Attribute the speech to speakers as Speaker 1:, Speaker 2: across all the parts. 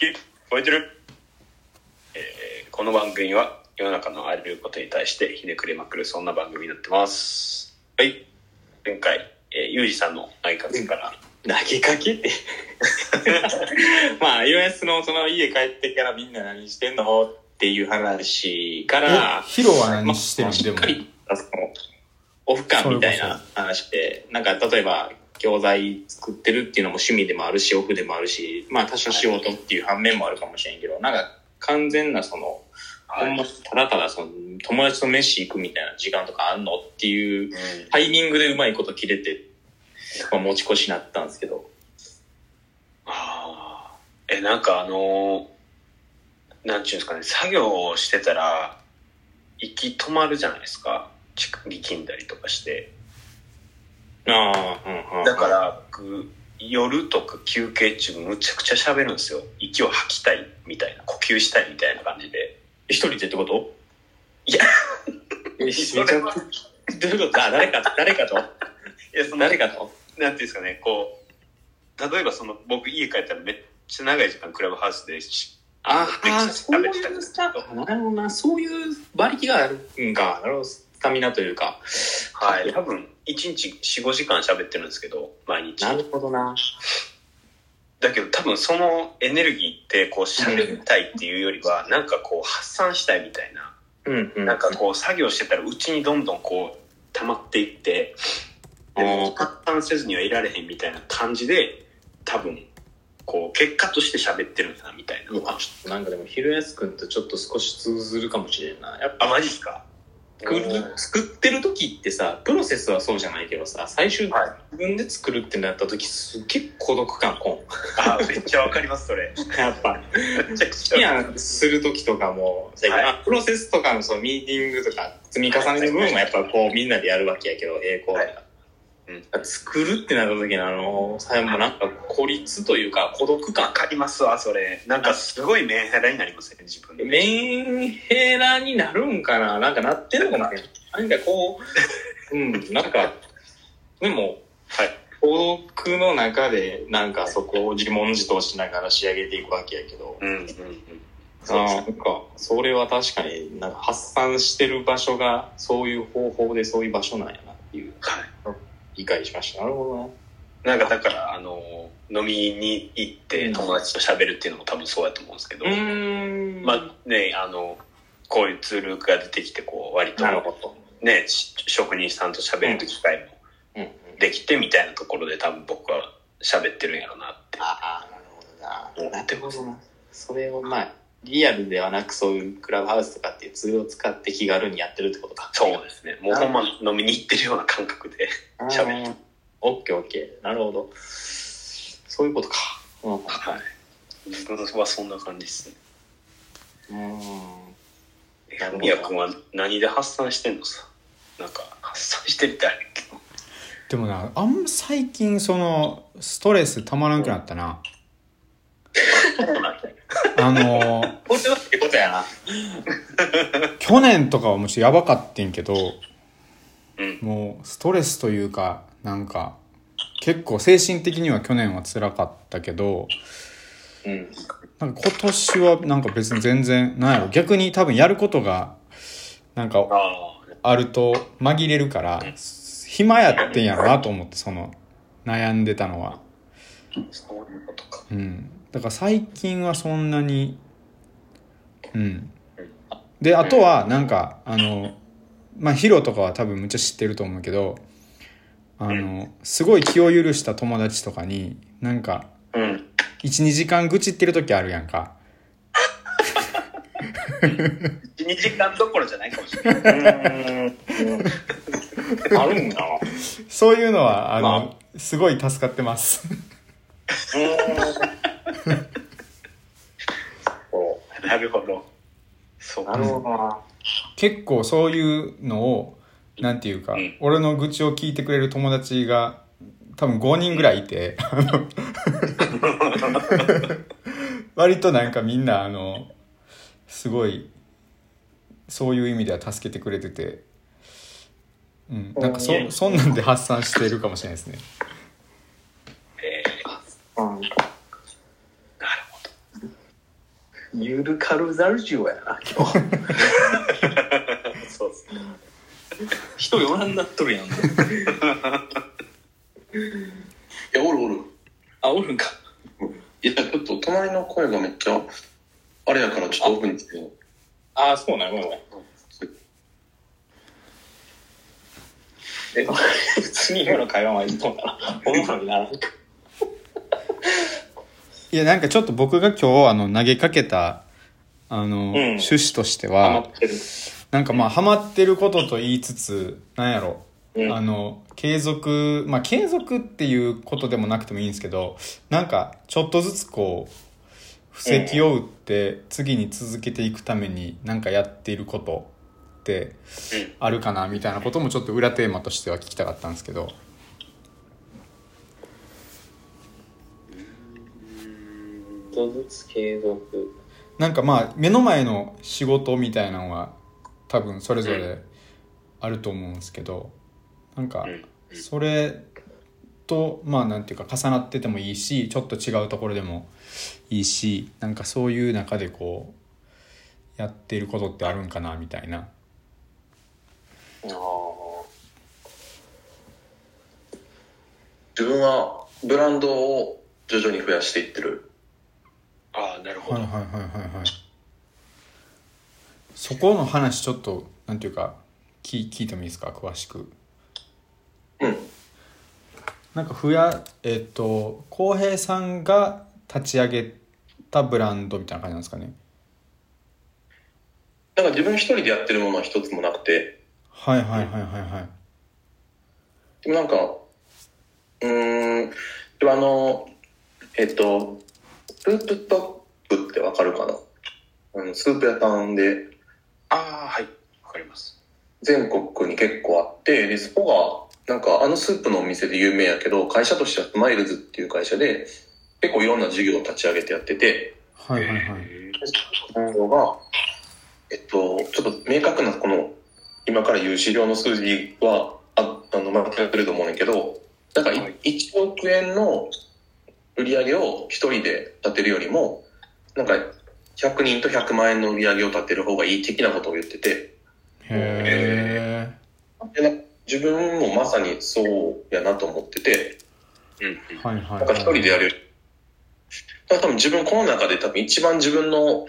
Speaker 1: 聞こえてる、えーこの番組は世の中のあらゆることに対してひねくれまくるそんな番組になってます。はい。前回、えー、ゆうじさんの内閣から、
Speaker 2: 投げかけって。まあ、US のその家帰ってからみんな何してんの？っていう話から、
Speaker 3: ヒロは何してる
Speaker 2: まあ
Speaker 3: んでも
Speaker 2: しっかりそのオフ感みたいな話で、なんか例えば、教材作ってるっていうのも趣味でもあるし、オフでもあるし、まあ多少仕事っていう反面もあるかもしれんけど、なんか完全なその、ほんまただただその友達と飯行くみたいな時間とかあんのっていうタイミングでうまいこと切れて、まあ、持ち越しになったんですけど。
Speaker 1: ああ。え、なんかあのーなんちゅうんですかね、作業をしてたら、息止まるじゃないですか。力んだりとかして。
Speaker 2: ああ。
Speaker 1: だから、僕、夜とか休憩中むちゃくちゃ喋るんですよ。息を吐きたいみたいな、呼吸したいみたいな感じで。
Speaker 2: 一人でってこと？
Speaker 1: いや、
Speaker 2: めちゃくちゃどういうこと？あ、誰かと、誰かと？
Speaker 1: いや、その、
Speaker 2: 誰かと？
Speaker 1: なんていうんですかね、こう、例えばその、僕家帰ったらめっちゃ長い時間クラブハウスでし、
Speaker 2: ああ、そう
Speaker 1: 喋ってたん
Speaker 2: いう
Speaker 1: ですけど。
Speaker 2: さ、なるほどな、そういう馬力があるんか、なるほど、スタミナというか。
Speaker 1: はい、多分、1日4、5時間喋ってるんですけど、毎日。
Speaker 2: なるほどな。
Speaker 1: だけど多分そのエネルギーってこう喋りたいっていうよりは、なんかこう発散したいみたいな、
Speaker 2: うんうん。
Speaker 1: なんかこう作業してたらうちにどんどんこう溜まっていって、でも発散せずにはいられへんみたいな感じで、多分、こう結果として喋ってるんだなみたいな。
Speaker 2: なんかでも、ひろやすくんとちょっと少し通ずるかもしれんな。やっぱ
Speaker 1: あ、マジっすか？
Speaker 2: 作る作ってる時ってさプロセスはそうじゃないけどさ最終
Speaker 1: はい。
Speaker 2: 自分で作るってなった時すっげえ孤独感こ
Speaker 1: あ、めっちゃわかります、それ。
Speaker 2: ん やっぱ。
Speaker 1: めちゃくち
Speaker 2: い
Speaker 1: ゃ。
Speaker 2: やする時とかも、
Speaker 1: はい。
Speaker 2: まあプロセスとかのそのミーティングとか積み重ねる部分はやっぱこうみんなでやるわけやけど並行で、
Speaker 1: はい。うん
Speaker 2: 作るってなった時のあのさもなんか孤立というか孤独
Speaker 1: わ
Speaker 2: 感
Speaker 1: かりますわ、それ。なんかすごいメンヘラになりますね、自分で。
Speaker 2: メンヘラになるんかな？なんかなってるのかないなんかこううんなんかでも
Speaker 1: はい。
Speaker 2: 孤独の中でなんかそこを自問自答しながら仕上げていくわけやけど、
Speaker 1: うんうんうん。
Speaker 2: あなんかそれは確かになんか発散してる場所がそういう方法でそういう場所なんやなっていう
Speaker 1: はい。
Speaker 2: 理解しました。なるほど。な
Speaker 1: なんかだから、あの、飲みに行って友達と喋るっていうのも多分そうやと思うんですけど、まあね、あの、こういうツールが出てきて、こう、割と
Speaker 2: なるほど。
Speaker 1: ね、し職人さんと喋る機会もできてみたいなところで多分僕は喋ってるんやろうなって。
Speaker 2: ああなるほど。ななるほどな。それをまあリアルではなくそういうクラブハウスとかっていうツールを使って気軽にやってるってことか
Speaker 1: そうですね。もうほんま飲みに行ってるような感覚で。喋る
Speaker 2: るオッケーオッケーなるほどそういうことかうん
Speaker 1: はい。僕はそんな感じですね。
Speaker 2: うん
Speaker 1: えふみやくんは何で発散してんのさ？なんか発散してるってあれやけど。
Speaker 3: でもなあんま最近そのストレスたまらんくなったな あの
Speaker 2: これはってことやな。
Speaker 3: 去年とかはもうやばかってんけど
Speaker 1: うん。
Speaker 3: もうストレスというかなんか結構精神的には去年は辛かったけど
Speaker 2: うん。
Speaker 3: なんか今年はなんか別に全然なんやろ逆に多分やることがなんか
Speaker 1: あ
Speaker 3: あると紛れるから暇やってんやろなと思ってその悩んでたのは。
Speaker 1: あ、そういうことか。
Speaker 3: うん。だから最近はそんなにうん。であとはなんかあのまあヒロとかは多分むっちゃ知ってると思うけどあのすごい気を許した友達とかになんか
Speaker 1: うん。
Speaker 3: 12時間愚痴ってる時あるやんか。
Speaker 1: 2時間どころじゃないかもしれない。
Speaker 2: あるんだ。な
Speaker 3: そういうのはあ
Speaker 2: ま
Speaker 3: のすごい助かってます
Speaker 2: そ
Speaker 1: なるほど。そう
Speaker 2: うなるほどな
Speaker 3: 結構そういうのをなんていうか、
Speaker 1: うん。
Speaker 3: 俺の愚痴を聞いてくれる友達が多分5人ぐらいいて、割となんかみんなあのすごいそういう意味では助けてくれてて、うん、なんかそ
Speaker 2: うん
Speaker 3: そんなんで発散してるかもしれないですね
Speaker 1: えー
Speaker 2: うん
Speaker 1: なるほ
Speaker 2: ゆるカルザルジオやな、今日。
Speaker 1: そうっすね。
Speaker 2: 人おらんなっとるやん。
Speaker 4: いや、おるおる。
Speaker 2: あ、おるんか。
Speaker 4: いや、ちょっと隣の声がめっちゃ、あれやからちょっとオフにして。
Speaker 2: あ、そうなんや、ごめんごめん。え、普通に今の会話まで言っとんかな。おもろいな。
Speaker 3: いやなんかちょっと僕が今日あの投げかけたあの、趣旨としては。なんかまあハマってることと言いつつなんやろ、
Speaker 2: うん。
Speaker 3: あの継続まあ継続っていうことでもなくてもいいんですけどなんかちょっとずつこう布石を打って次に続けていくためになんかやっていることって
Speaker 1: うん。
Speaker 3: あるかなみたいなこともちょっと裏テーマとしては聞きたかったんですけど
Speaker 2: ちょっとずつ継続。
Speaker 3: なんかまあ目の前の仕事みたいなのは多分それぞれあると思うんですけどなんか
Speaker 1: うん
Speaker 3: それとまあなんていうか重なっててもいいしちょっと違うところでもいいしなんかそういう中でこうやっていることってあるんかなみたいな
Speaker 2: あ
Speaker 4: 自分はブランドを徐々に増やしていってる。
Speaker 1: ああ、なるほど。
Speaker 3: はいはいはいはいはい。そこの話ちょっとなんていうか聞聞いてもいいですか？詳しく。
Speaker 4: うん。
Speaker 3: なんかふやえっ、と浩平さんが立ち上げたブランドみたいな感じなんですかね？
Speaker 4: なんか自分一人でやってるものは一つもなくて、
Speaker 3: はいはいはいはいはい。
Speaker 4: でもなんか、うーん、でもあの、えっと、スープストックってわかるかな？あのスープ屋さんで
Speaker 1: ああ、はい。わかります。
Speaker 4: 全国に結構あって、で、そこが、なんかあのスープのお店で有名やけど、会社としてはスマイルズっていう会社で、結構いろんな事業を立ち上げてやってて、
Speaker 3: はいはいはい
Speaker 1: へ
Speaker 4: そのが、えっと、ちょっと明確なこの、今から言う資料の数字は、ああの、間違ってると思うねんけど、なんかい
Speaker 1: はい
Speaker 4: 1億円の売り上げを一人で立てるよりも、なんか100人と100万円の売り上げを立てる方がいい的なことを言ってて、
Speaker 3: へ
Speaker 4: でな自分もまさにそうやなと思ってて、
Speaker 1: うんうん。
Speaker 3: えはいはい。
Speaker 4: なんか一人でやる。より。だから多分自分この中で多分一番自分の、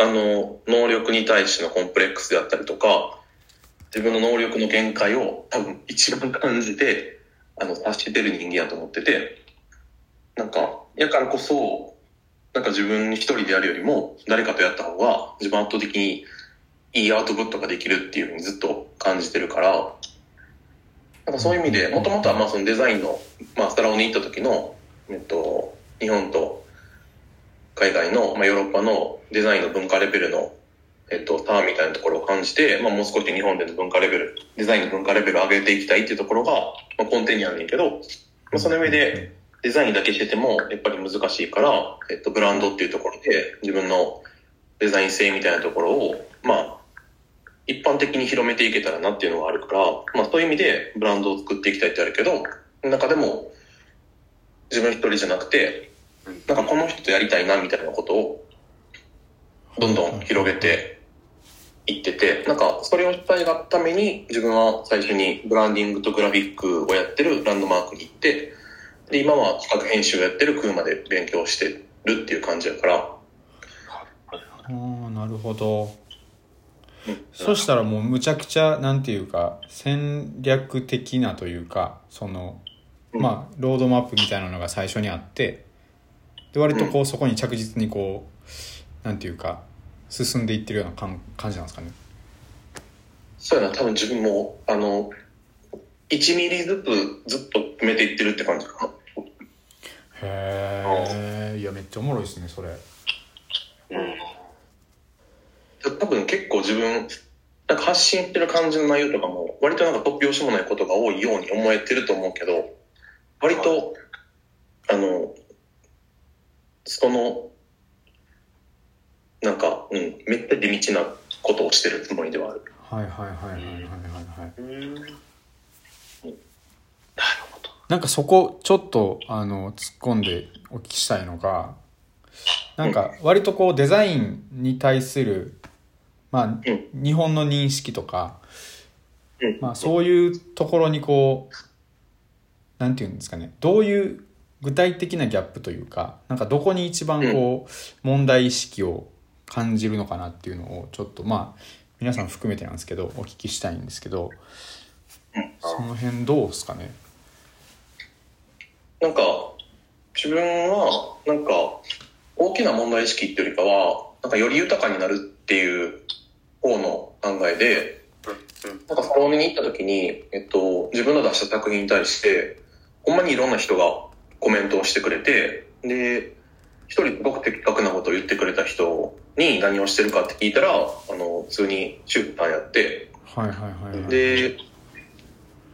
Speaker 4: あの、能力に対してのコンプレックスであったりとか、自分の能力の限界を多分一番感じて、あの、達してる人間やと思ってて、なんか、やからこそ、なんか自分一人でやるよりも、誰かとやった方が、自分圧倒的にいいアウトプットができるっていうふうにずっと感じてるから、なんかそういう意味で、もともとはまあそのデザインの、まあ、スタラオに行った時の、えっと、日本と海外の、まあ、ヨーロッパのデザインの文化レベルの、えっと、差みたいなところを感じて、まあ、もう少し日本での文化レベル、デザインの文化レベルを上げていきたいっていうところが、まあ、根底にあるんやけど、まあ、その上で、デザインだけしてても、やっぱり難しいから、えっと、ブランドっていうところで、自分のデザイン性みたいなところを、まあ、一般的に広めていけたらなっていうのがあるから、まあそういう意味でブランドを作っていきたいってあるけど、中でも自分一人じゃなくて、なんかこの人とやりたいなみたいなことをどんどん広げていってて、なんかそれをしたいがために自分は最初にブランディングとグラフィックをやってるランドマークに行って、で、今は企画編集をやってるクーマで勉強してるっていう感じやから、
Speaker 3: ああなるほど。そしたらもうむちゃくちゃなんていうか戦略的なというかその
Speaker 4: うん。
Speaker 3: まあロードマップみたいなのが最初にあってで割とこうそこに着実にこうなんていうか進んでいってるような感感じなんですかね。
Speaker 4: そうやな、多分自分も、あの、1ミリずつずっと決めていってるって感じかな。
Speaker 3: へえいやめっちゃおもろいですねそれ
Speaker 1: うん。
Speaker 4: 多分結構自分、なんか発信してる感じの内容とかも、割となんか突拍子もないことが多いように思えてると思うけど、割と、あの、その、なんか、うん、めっちゃ地道なことをしてるつもりではある。
Speaker 3: はいはいはいはいはいはいはい
Speaker 1: うん。な
Speaker 3: んかそこちょっとあの突っ込んでお聞きしたいのがなんか割とこうデザインに対する、まあ、日本の認識とか、
Speaker 4: うん
Speaker 3: まあそういうところにこう、なんていうんですかね、どういう具体的なギャップというか、なんかどこに一番こう、問題意識を感じるのかなっていうのをちょっとまあ、皆さん含めてなんですけど、お聞きしたいんですけど、その辺どうですかね？
Speaker 4: なんか、自分は、なんか、大きな問題意識っていうよりかは、なんかより豊かになるっていう方の考えで、なんかサロンに行った時に、えっと、自分の出した作品に対して、ほんまにいろんな人がコメントをしてくれて、で、一人すごく的確なことを言ってくれた人に何をしてるかって聞いたら、あの、普通に主婦さんやって、
Speaker 3: はいはいはいはい。
Speaker 4: で、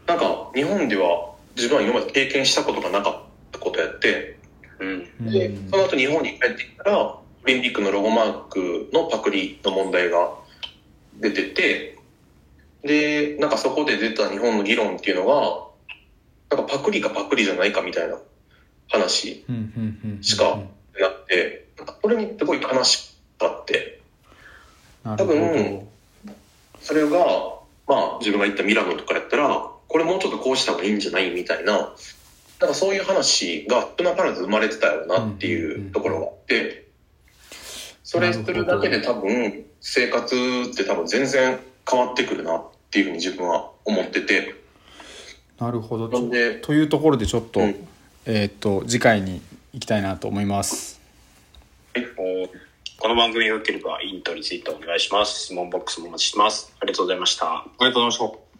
Speaker 4: なんか日本では自分は今まで経験したことがなかったことやって、
Speaker 1: うん。
Speaker 4: で
Speaker 3: うん、
Speaker 4: その後日本に帰ってきたら、オリンピックのロゴマークのパクリの問題が出てて、で、なんかそこで出た日本の議論っていうのが、なんかパクリかパクリじゃないかみたいな話しかになって、なんかそれにすごい悲しかって、多分それが、まあ自分が行ったミラノとかやったら、これもうちょっとこうした方がいいんじゃないみたいな、なんかそういう話が少なからず生まれてたよなっていうところがあって、それするだけで多分生活って多分全然変わってくるなっていうふうに自分は思ってて、
Speaker 3: なるほど。
Speaker 4: なんで、
Speaker 3: というところでちょっと、
Speaker 4: うん
Speaker 3: えーっと、次回に行きたいなと思います。
Speaker 1: この番組が良ければイントリツイートお願いします。質問ボックスもお待ちしてます。ありがとうございました。
Speaker 2: ありがとうございました。